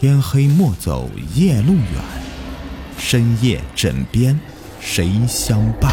天黑莫走夜路远，深夜枕边谁相伴？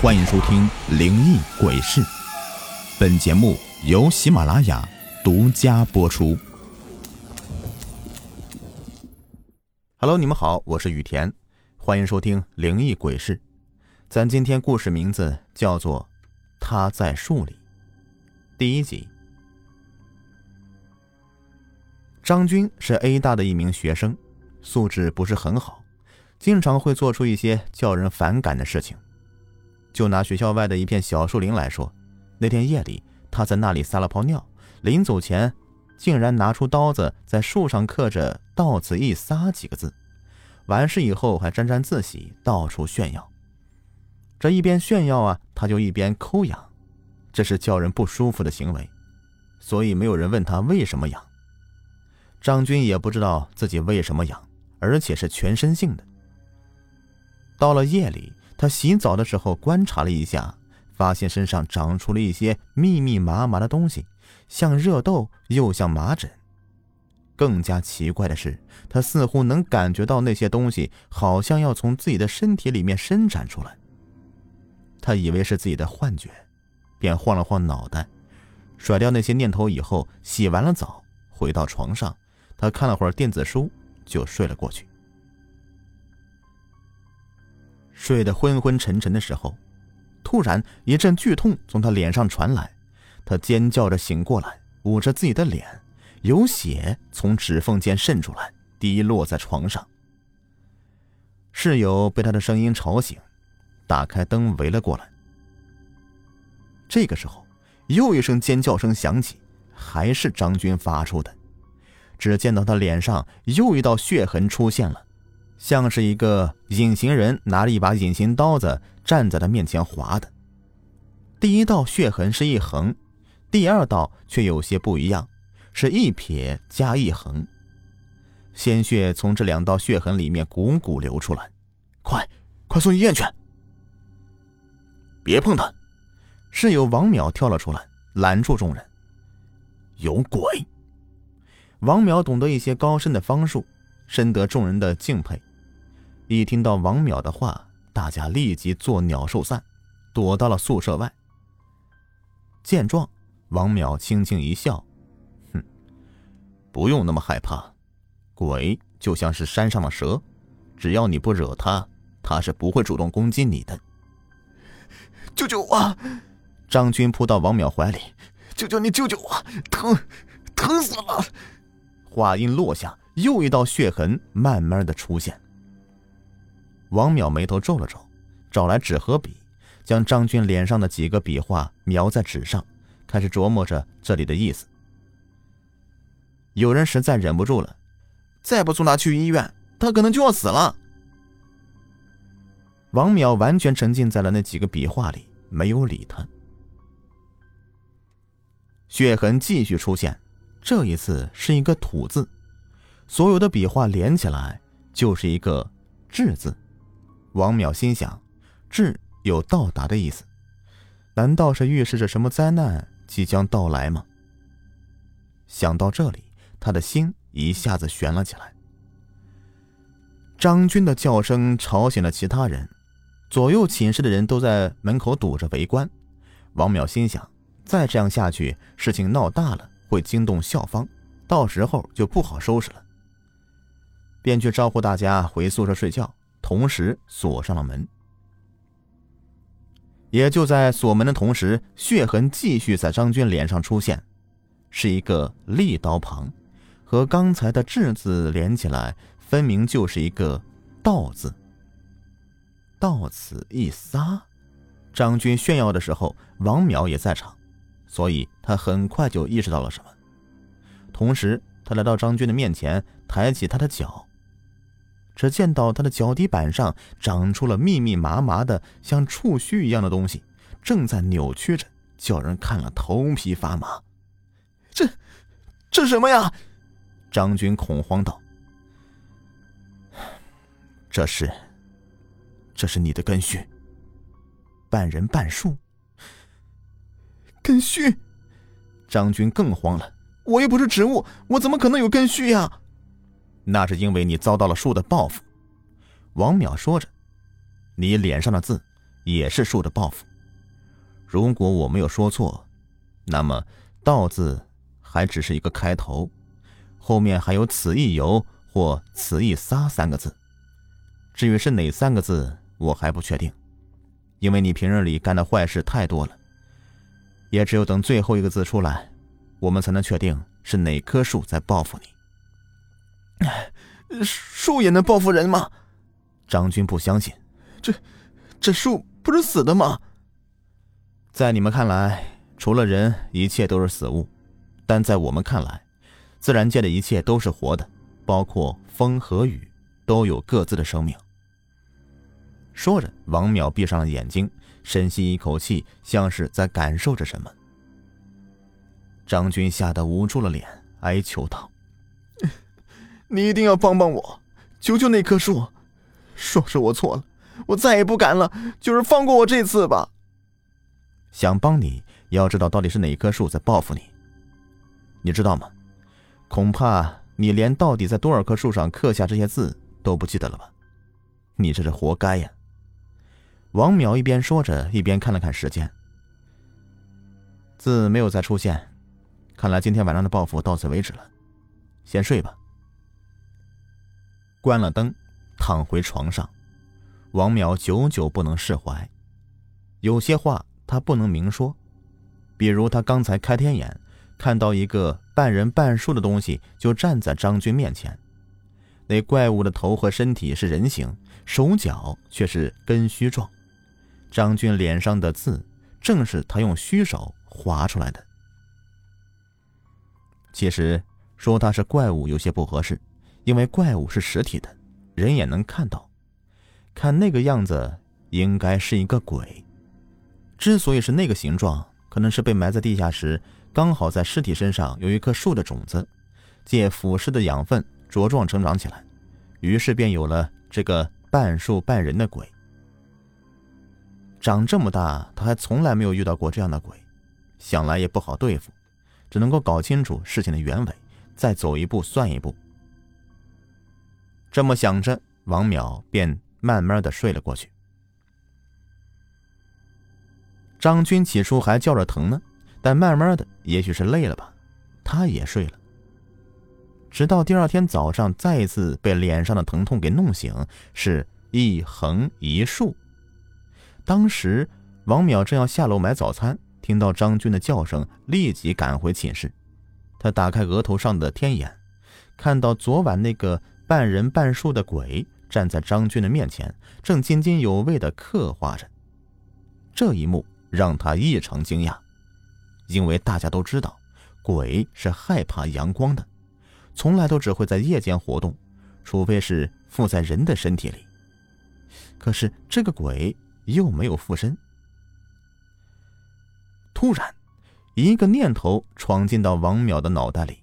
欢迎收听《灵异鬼事》，本节目由喜马拉雅独家播出。Hello，你们好，我是雨田，欢迎收听《灵异鬼事》。咱今天故事名字叫做《他在树里》，第一集。张军是 A 大的一名学生，素质不是很好，经常会做出一些叫人反感的事情。就拿学校外的一片小树林来说，那天夜里他在那里撒了泡尿，临走前竟然拿出刀子在树上刻着“到此一撒”几个字，完事以后还沾沾自喜，到处炫耀。这一边炫耀啊，他就一边抠痒，这是叫人不舒服的行为，所以没有人问他为什么痒。张军也不知道自己为什么痒，而且是全身性的。到了夜里，他洗澡的时候观察了一下，发现身上长出了一些密密麻麻的东西，像热豆又像麻疹。更加奇怪的是，他似乎能感觉到那些东西好像要从自己的身体里面伸展出来。他以为是自己的幻觉，便晃了晃脑袋，甩掉那些念头以后，洗完了澡，回到床上。他看了会儿电子书，就睡了过去。睡得昏昏沉沉的时候，突然一阵剧痛从他脸上传来，他尖叫着醒过来，捂着自己的脸，有血从指缝间渗出来，滴落在床上。室友被他的声音吵醒，打开灯围了过来。这个时候，又一声尖叫声响起，还是张军发出的。只见到他脸上又一道血痕出现了，像是一个隐形人拿着一把隐形刀子站在他面前划的。第一道血痕是一横，第二道却有些不一样，是一撇加一横。鲜血从这两道血痕里面汩汩流出来，快，快送医院去！别碰他！室友王淼跳了出来，拦住众人。有鬼！王淼懂得一些高深的方术，深得众人的敬佩。一听到王淼的话，大家立即作鸟兽散，躲到了宿舍外。见状，王淼轻轻一笑：“哼，不用那么害怕，鬼就像是山上的蛇，只要你不惹他，他是不会主动攻击你的。”救救我！张军扑到王淼怀里：“求求你救救我，疼，疼死了！”话音落下，又一道血痕慢慢的出现。王淼眉头皱了皱，找来纸和笔，将张军脸上的几个笔画描在纸上，开始琢磨着这里的意思。有人实在忍不住了，再不送他去医院，他可能就要死了。王淼完全沉浸在了那几个笔画里，没有理他。血痕继续出现。这一次是一个土字，所有的笔画连起来就是一个至字。王淼心想，至有到达的意思，难道是预示着什么灾难即将到来吗？想到这里，他的心一下子悬了起来。张军的叫声吵醒了其他人，左右寝室的人都在门口堵着围观。王淼心想，再这样下去，事情闹大了。会惊动校方，到时候就不好收拾了。便去招呼大家回宿舍睡觉，同时锁上了门。也就在锁门的同时，血痕继续在张军脸上出现，是一个利刀旁，和刚才的“智”字连起来，分明就是一个“道”字。到此一撒，张军炫耀的时候，王淼也在场。所以他很快就意识到了什么，同时他来到张军的面前，抬起他的脚，只见到他的脚底板上长出了密密麻麻的像触须一样的东西，正在扭曲着，叫人看了头皮发麻。这，这什么呀？张军恐慌道：“这是，这是你的根须，半人半树。”根须，张军更慌了，我又不是植物，我怎么可能有根须呀？那是因为你遭到了树的报复。王淼说着，你脸上的字也是树的报复。如果我没有说错，那么“道”字还只是一个开头，后面还有“此一游”或“此一撒”三个字。至于是哪三个字，我还不确定，因为你平日里干的坏事太多了。也只有等最后一个字出来，我们才能确定是哪棵树在报复你。树也能报复人吗？张军不相信，这这树不是死的吗？在你们看来，除了人，一切都是死物；但在我们看来，自然界的一切都是活的，包括风和雨，都有各自的生命。说着，王淼闭上了眼睛。深吸一口气，像是在感受着什么。张军吓得捂住了脸，哀求道：“ 你一定要帮帮我，求求那棵树！说是我错了，我再也不敢了，就是放过我这次吧。”想帮你，要知道到底是哪棵树在报复你。你知道吗？恐怕你连到底在多少棵树上刻下这些字都不记得了吧？你这是活该呀！王淼一边说着，一边看了看时间，字没有再出现，看来今天晚上的报复到此为止了，先睡吧。关了灯，躺回床上，王淼久久不能释怀，有些话他不能明说，比如他刚才开天眼，看到一个半人半树的东西就站在张军面前，那怪物的头和身体是人形，手脚却是根须状。张军脸上的字，正是他用虚手划出来的。其实说他是怪物有些不合适，因为怪物是实体的，人也能看到。看那个样子，应该是一个鬼。之所以是那个形状，可能是被埋在地下时，刚好在尸体身上有一棵树的种子，借腐蚀的养分茁壮成长起来，于是便有了这个半树半人的鬼。长这么大，他还从来没有遇到过这样的鬼，想来也不好对付，只能够搞清楚事情的原委，再走一步算一步。这么想着，王淼便慢慢的睡了过去。张军起初还叫着疼呢，但慢慢的，也许是累了吧，他也睡了。直到第二天早上，再一次被脸上的疼痛给弄醒，是一横一竖。当时，王淼正要下楼买早餐，听到张军的叫声，立即赶回寝室。他打开额头上的天眼，看到昨晚那个半人半树的鬼站在张军的面前，正津津有味地刻画着。这一幕让他异常惊讶，因为大家都知道，鬼是害怕阳光的，从来都只会在夜间活动，除非是附在人的身体里。可是这个鬼。又没有附身。突然，一个念头闯进到王淼的脑袋里：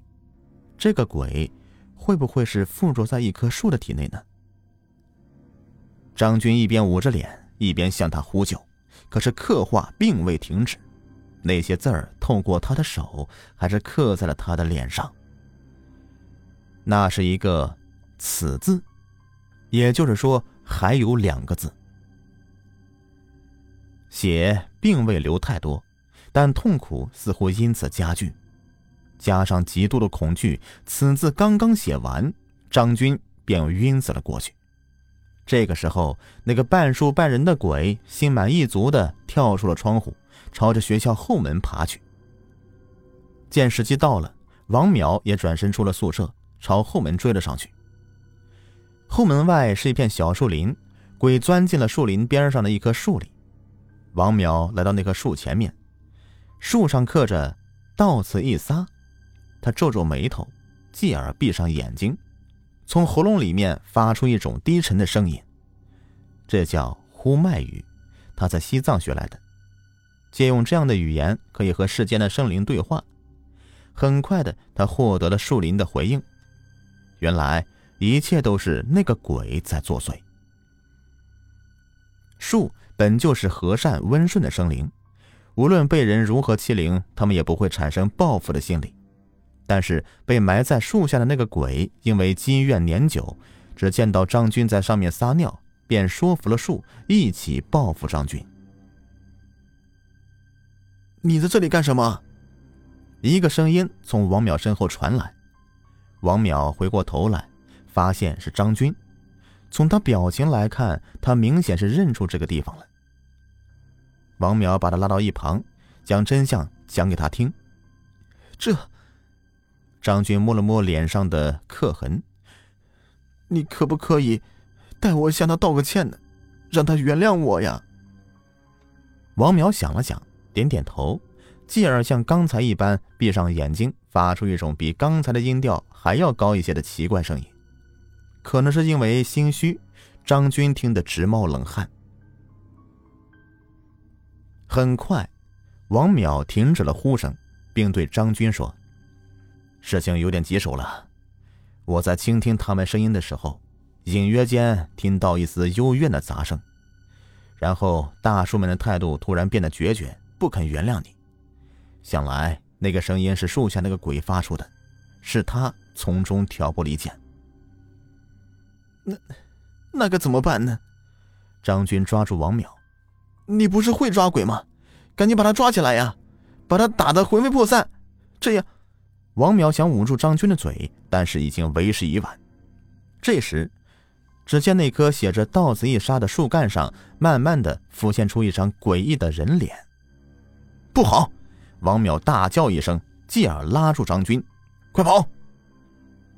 这个鬼会不会是附着在一棵树的体内呢？张军一边捂着脸，一边向他呼救，可是刻画并未停止，那些字儿透过他的手，还是刻在了他的脸上。那是一个“此”字，也就是说，还有两个字。血并未流太多，但痛苦似乎因此加剧，加上极度的恐惧，此字刚刚写完，张军便晕死了过去。这个时候，那个半树半人的鬼心满意足的跳出了窗户，朝着学校后门爬去。见时机到了，王淼也转身出了宿舍，朝后门追了上去。后门外是一片小树林，鬼钻进了树林边上的一棵树里。王淼来到那棵树前面，树上刻着“到此一撒”，他皱皱眉头，继而闭上眼睛，从喉咙里面发出一种低沉的声音，这叫呼麦语，他在西藏学来的，借用这样的语言可以和世间的生灵对话。很快的，他获得了树林的回应，原来一切都是那个鬼在作祟。树。本就是和善温顺的生灵，无论被人如何欺凌，他们也不会产生报复的心理。但是被埋在树下的那个鬼因为积怨年久，只见到张军在上面撒尿，便说服了树一起报复张军。你在这里干什么？一个声音从王淼身后传来。王淼回过头来，发现是张军。从他表情来看，他明显是认出这个地方了。王淼把他拉到一旁，将真相讲给他听。这，张军摸了摸脸上的刻痕。你可不可以代我向他道个歉呢？让他原谅我呀。王淼想了想，点点头，继而像刚才一般闭上眼睛，发出一种比刚才的音调还要高一些的奇怪声音。可能是因为心虚，张军听得直冒冷汗。很快，王淼停止了呼声，并对张军说：“事情有点棘手了。我在倾听他们声音的时候，隐约间听到一丝幽怨的杂声。然后大叔们的态度突然变得决绝，不肯原谅你。想来那个声音是树下那个鬼发出的，是他从中挑拨离间。”那，那该怎么办呢？张军抓住王淼：“你不是会抓鬼吗？赶紧把他抓起来呀，把他打得魂飞魄散。”这样，王淼想捂住张军的嘴，但是已经为时已晚。这时，只见那棵写着“到此一杀”的树干上，慢慢的浮现出一张诡异的人脸。不好！王淼大叫一声，继而拉住张军：“快跑！”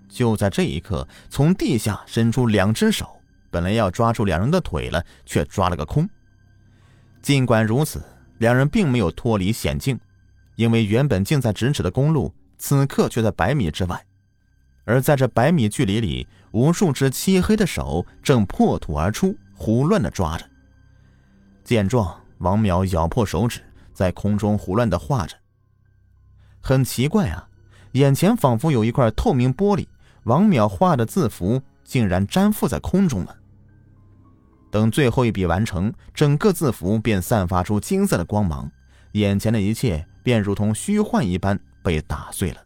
就在这一刻，从地下伸出两只手，本来要抓住两人的腿了，却抓了个空。尽管如此，两人并没有脱离险境，因为原本近在咫尺的公路，此刻却在百米之外。而在这百米距离里，无数只漆黑的手正破土而出，胡乱的抓着。见状，王淼咬破手指，在空中胡乱的画着。很奇怪啊，眼前仿佛有一块透明玻璃。王淼画的字符竟然粘附在空中了。等最后一笔完成，整个字符便散发出金色的光芒，眼前的一切便如同虚幻一般被打碎了。